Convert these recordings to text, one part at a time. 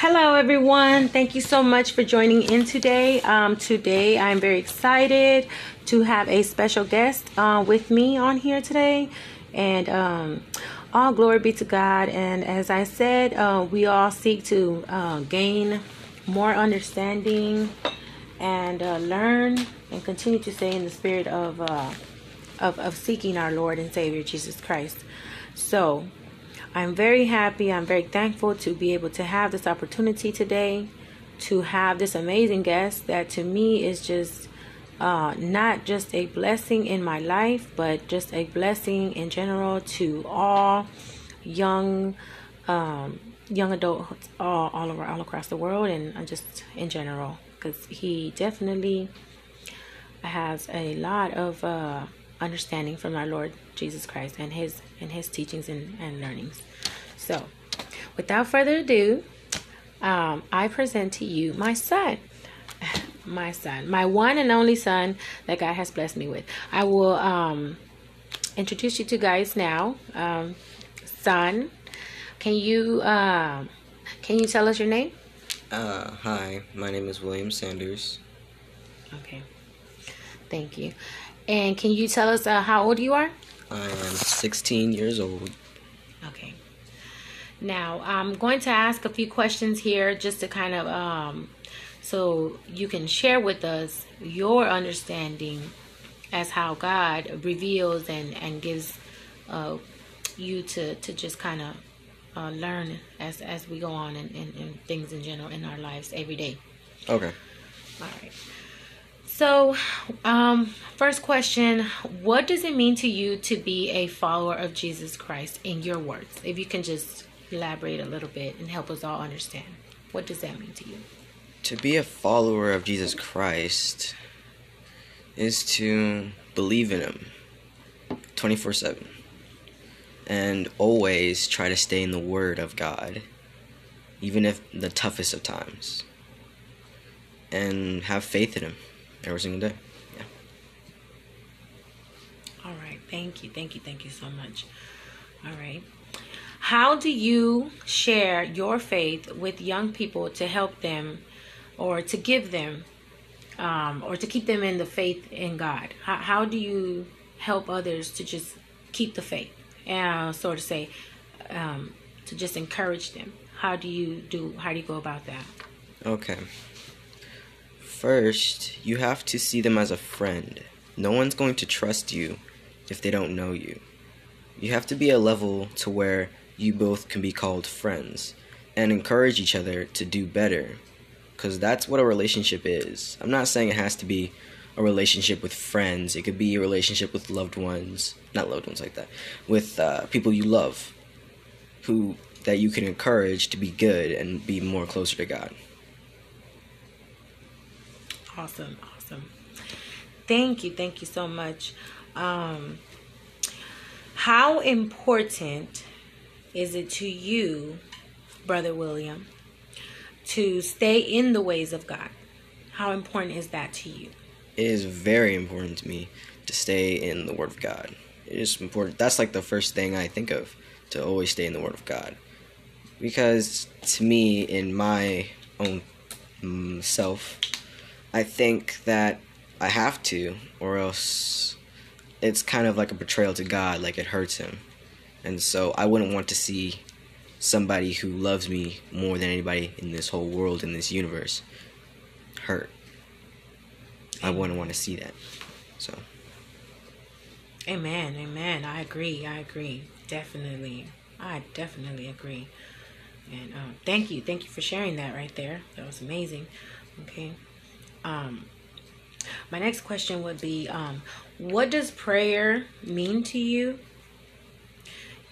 Hello, everyone. Thank you so much for joining in today. Um, today, I'm very excited to have a special guest uh, with me on here today. And um, all glory be to God. And as I said, uh, we all seek to uh, gain more understanding and uh, learn and continue to stay in the spirit of, uh, of, of seeking our Lord and Savior Jesus Christ. So, I'm very happy. I'm very thankful to be able to have this opportunity today to have this amazing guest that to me is just uh, not just a blessing in my life, but just a blessing in general to all young um, young adults all, all over all across the world and just in general because he definitely has a lot of uh, understanding from our Lord Jesus Christ and his and his teachings and, and learnings. So, without further ado, um, I present to you my son. My son, my one and only son that God has blessed me with. I will um, introduce you to guys now. Um, son, can you uh, can you tell us your name? Uh, hi, my name is William Sanders. Okay, thank you. And can you tell us uh, how old you are? I am 16 years old. Okay. Now, I'm going to ask a few questions here just to kind of, um, so you can share with us your understanding as how God reveals and, and gives uh, you to, to just kind of uh, learn as, as we go on and, in, in things in general in our lives every day. Okay. All right. So, um, first question What does it mean to you to be a follower of Jesus Christ in your words? If you can just elaborate a little bit and help us all understand. What does that mean to you? To be a follower of Jesus Christ is to believe in Him 24 7 and always try to stay in the Word of God, even if the toughest of times, and have faith in Him every single day. Yeah. All right. Thank you. Thank you. Thank you so much. All right. How do you share your faith with young people to help them or to give them um, or to keep them in the faith in God? How, how do you help others to just keep the faith and uh, sort of say um, to just encourage them? How do you do? How do you go about that? Okay. First, you have to see them as a friend. No one's going to trust you if they don't know you. You have to be a level to where you both can be called friends and encourage each other to do better. Because that's what a relationship is. I'm not saying it has to be a relationship with friends, it could be a relationship with loved ones, not loved ones like that, with uh, people you love who that you can encourage to be good and be more closer to God. Awesome, awesome. Thank you, thank you so much. Um, how important is it to you, Brother William, to stay in the ways of God? How important is that to you? It is very important to me to stay in the Word of God. It is important. That's like the first thing I think of to always stay in the Word of God. Because to me, in my own um, self, I think that I have to, or else it's kind of like a betrayal to God, like it hurts Him. And so I wouldn't want to see somebody who loves me more than anybody in this whole world, in this universe, hurt. I wouldn't want to see that. So. Amen, amen. I agree, I agree. Definitely. I definitely agree. And um, thank you. Thank you for sharing that right there. That was amazing. Okay. Um, my next question would be um, What does prayer mean to you?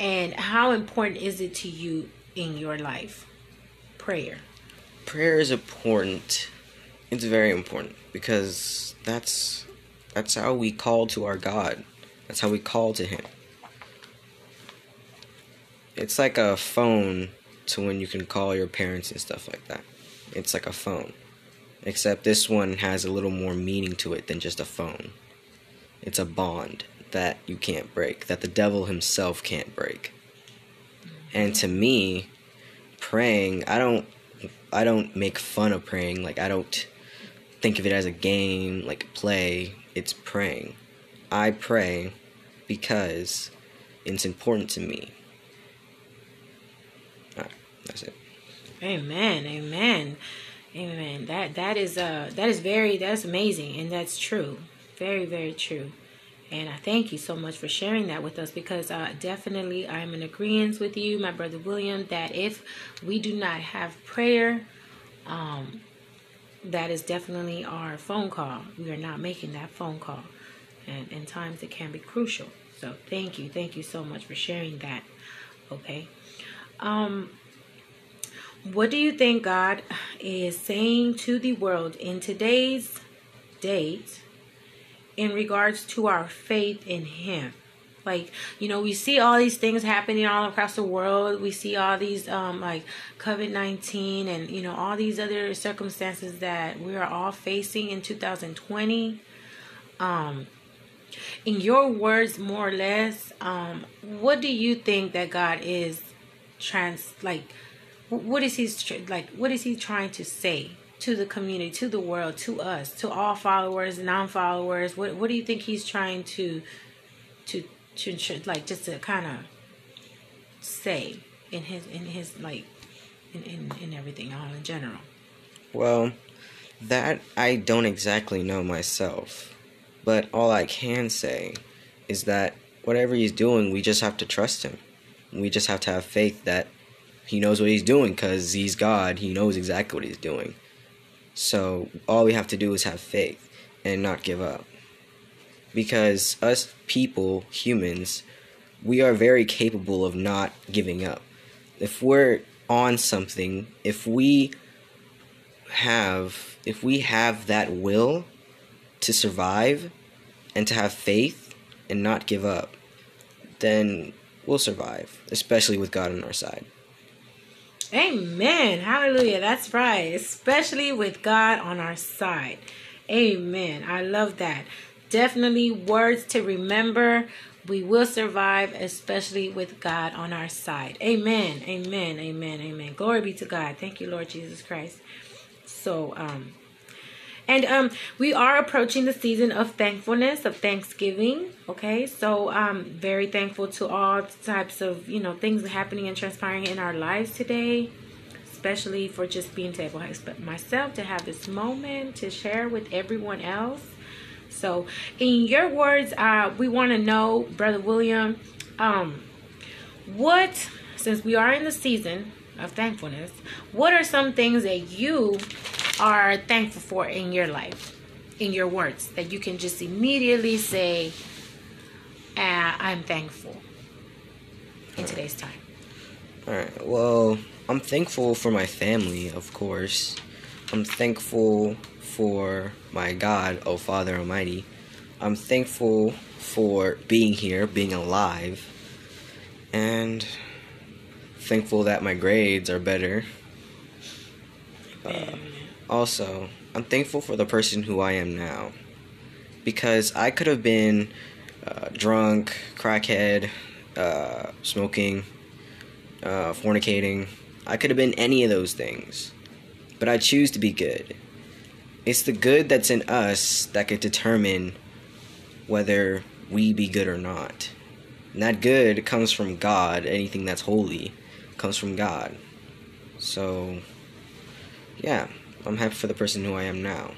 And how important is it to you in your life? Prayer. Prayer is important. It's very important because that's that's how we call to our God. That's how we call to him. It's like a phone to when you can call your parents and stuff like that. It's like a phone. Except this one has a little more meaning to it than just a phone. It's a bond that you can't break, that the devil himself can't break. And to me, praying, I don't I don't make fun of praying. Like I don't think of it as a game, like play. It's praying. I pray because it's important to me. Right, that's it. Amen. Amen. Amen. That that is uh that is very that's amazing and that's true. Very very true. And I thank you so much for sharing that with us because uh, definitely I'm in agreement with you, my brother William, that if we do not have prayer, um, that is definitely our phone call. We are not making that phone call. And in times it can be crucial. So thank you. Thank you so much for sharing that. Okay. Um, what do you think God is saying to the world in today's date in regards to our faith in Him? Like, you know, we see all these things happening all across the world. We see all these, um, like COVID 19 and, you know, all these other circumstances that we are all facing in 2020. Um, in your words, more or less, um, what do you think that God is trans, like, what is he like what is he trying to say to the community to the world to us to all followers non-followers? What what do you think he's trying to to to like just to kind of say in his in his like in, in in everything all in general? Well that i don't exactly know myself but all i can say is that whatever he's doing we just have to trust him. We just have to have faith that he knows what he's doing because he's God. He knows exactly what he's doing. So all we have to do is have faith and not give up. Because us people, humans, we are very capable of not giving up. If we're on something, if we have if we have that will to survive and to have faith and not give up, then we'll survive, especially with God on our side. Amen. Hallelujah. That's right. Especially with God on our side. Amen. I love that. Definitely words to remember. We will survive, especially with God on our side. Amen. Amen. Amen. Amen. Glory be to God. Thank you, Lord Jesus Christ. So, um, and um, we are approaching the season of thankfulness, of Thanksgiving. Okay, so um, very thankful to all types of you know things happening and transpiring in our lives today, especially for just being table to expect myself to have this moment to share with everyone else. So, in your words, uh, we want to know, Brother William, um, what since we are in the season of thankfulness, what are some things that you are thankful for in your life, in your words, that you can just immediately say, ah, I'm thankful in today's time? All right. Well, I'm thankful for my family, of course. I'm thankful for my God, oh Father Almighty. I'm thankful for being here, being alive, and thankful that my grades are better. Uh, also, I'm thankful for the person who I am now. Because I could have been uh, drunk, crackhead, uh, smoking, uh, fornicating. I could have been any of those things. But I choose to be good. It's the good that's in us that could determine whether we be good or not. And that good comes from God. Anything that's holy comes from God. So, yeah. I'm happy for the person who I am now.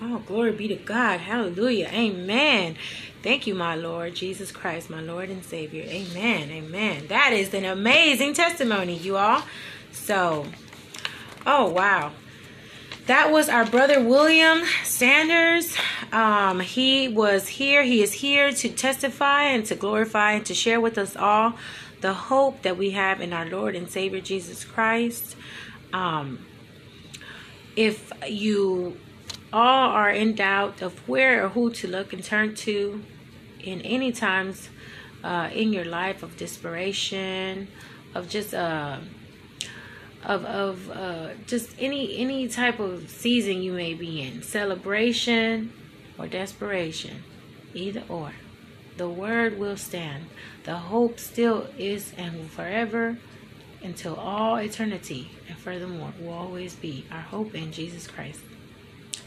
Oh, glory be to God. Hallelujah. Amen. Thank you, my Lord Jesus Christ, my Lord and Savior. Amen. Amen. That is an amazing testimony, you all. So, oh, wow. That was our brother William Sanders. Um, he was here. He is here to testify and to glorify and to share with us all the hope that we have in our Lord and Savior Jesus Christ. Um, if you all are in doubt of where or who to look and turn to in any times uh, in your life of desperation, of just uh, of of uh, just any any type of season you may be in, celebration or desperation, either or, the word will stand. The hope still is and will forever until all eternity, and furthermore, will always be our hope in Jesus Christ.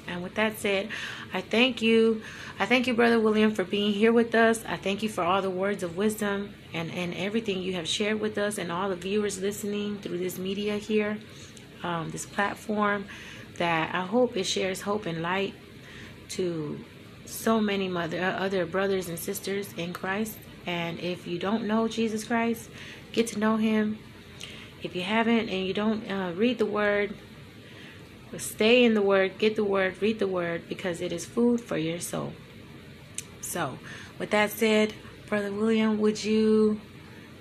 And with that said, I thank you. I thank you, Brother William, for being here with us. I thank you for all the words of wisdom and, and everything you have shared with us and all the viewers listening through this media here, um, this platform, that I hope it shares hope and light to so many mother, uh, other brothers and sisters in Christ. And if you don't know Jesus Christ, get to know him. If you haven't and you don't uh, read the word, stay in the word, get the word, read the word, because it is food for your soul. So, with that said, Brother William, would you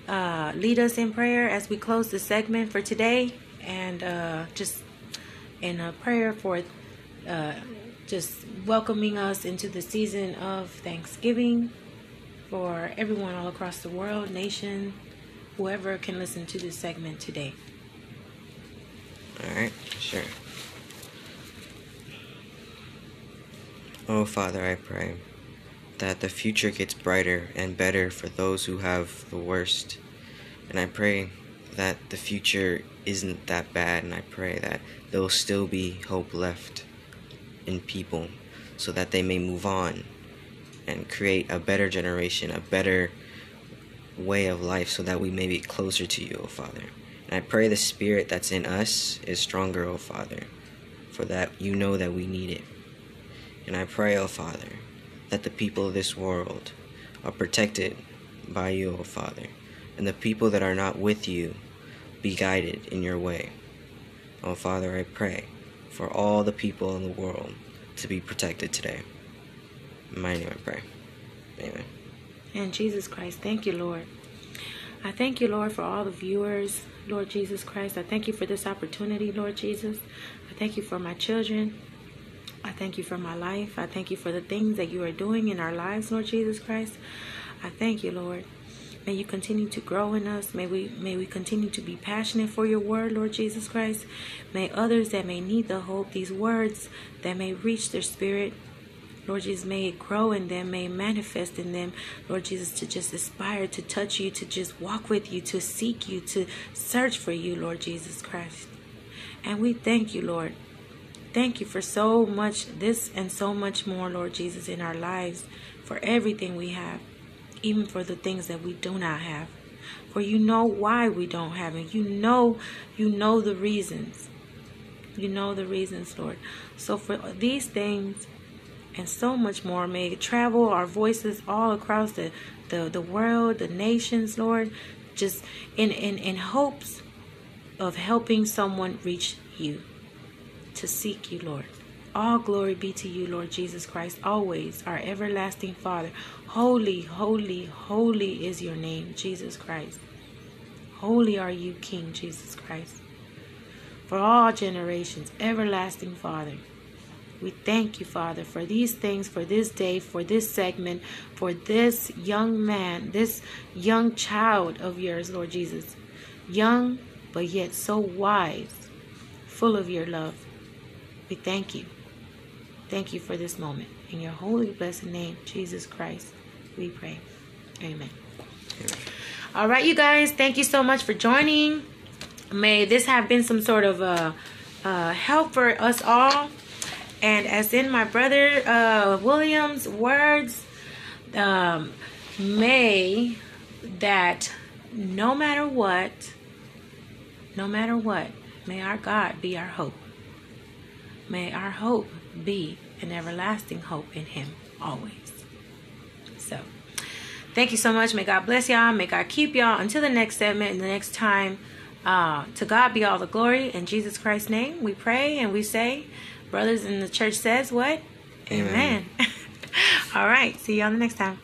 uh, lead us in prayer as we close the segment for today? And uh, just in a prayer for uh, just welcoming us into the season of Thanksgiving for everyone all across the world, nation, whoever can listen to this segment today. All right, sure. Oh, Father, I pray that the future gets brighter and better for those who have the worst. And I pray that the future isn't that bad, and I pray that there will still be hope left in people so that they may move on and create a better generation, a better way of life, so that we may be closer to you, O Father. And I pray the spirit that's in us is stronger, O Father, for that you know that we need it. And I pray, O Father, that the people of this world are protected by you, O Father, and the people that are not with you be guided in your way. O Father, I pray for all the people in the world to be protected today. In my name I pray. Amen. And Jesus Christ, thank you, Lord. I thank you, Lord, for all the viewers, Lord Jesus Christ. I thank you for this opportunity, Lord Jesus. I thank you for my children. I thank you for my life. I thank you for the things that you are doing in our lives, Lord Jesus Christ. I thank you, Lord. May you continue to grow in us. May we may we continue to be passionate for your word, Lord Jesus Christ. May others that may need the hope, these words that may reach their spirit, Lord Jesus, may it grow in them, may it manifest in them, Lord Jesus, to just aspire to touch you, to just walk with you, to seek you, to search for you, Lord Jesus Christ. And we thank you, Lord. Thank you for so much, this and so much more, Lord Jesus, in our lives, for everything we have, even for the things that we do not have. For you know why we don't have it. You know, you know the reasons. You know the reasons, Lord. So for these things and so much more, may travel our voices all across the, the, the world, the nations, Lord, just in, in, in hopes of helping someone reach you to seek you, Lord. All glory be to you, Lord Jesus Christ, always, our everlasting Father. Holy, holy, holy is your name, Jesus Christ. Holy are you, King Jesus Christ. For all generations, everlasting Father. We thank you, Father, for these things, for this day, for this segment, for this young man, this young child of yours, Lord Jesus. Young, but yet so wise, full of your love. We thank you. Thank you for this moment. In your holy, blessed name, Jesus Christ, we pray. Amen. All right, you guys, thank you so much for joining. May this have been some sort of uh, uh, help for us all. And as in my brother uh, William's words, um, may that no matter what, no matter what, may our God be our hope. May our hope be an everlasting hope in Him always. So, thank you so much. May God bless y'all. May God keep y'all until the next segment and the next time. Uh, to God be all the glory. In Jesus Christ's name, we pray and we say, brothers in the church says what? Amen. Amen. all right. See y'all the next time.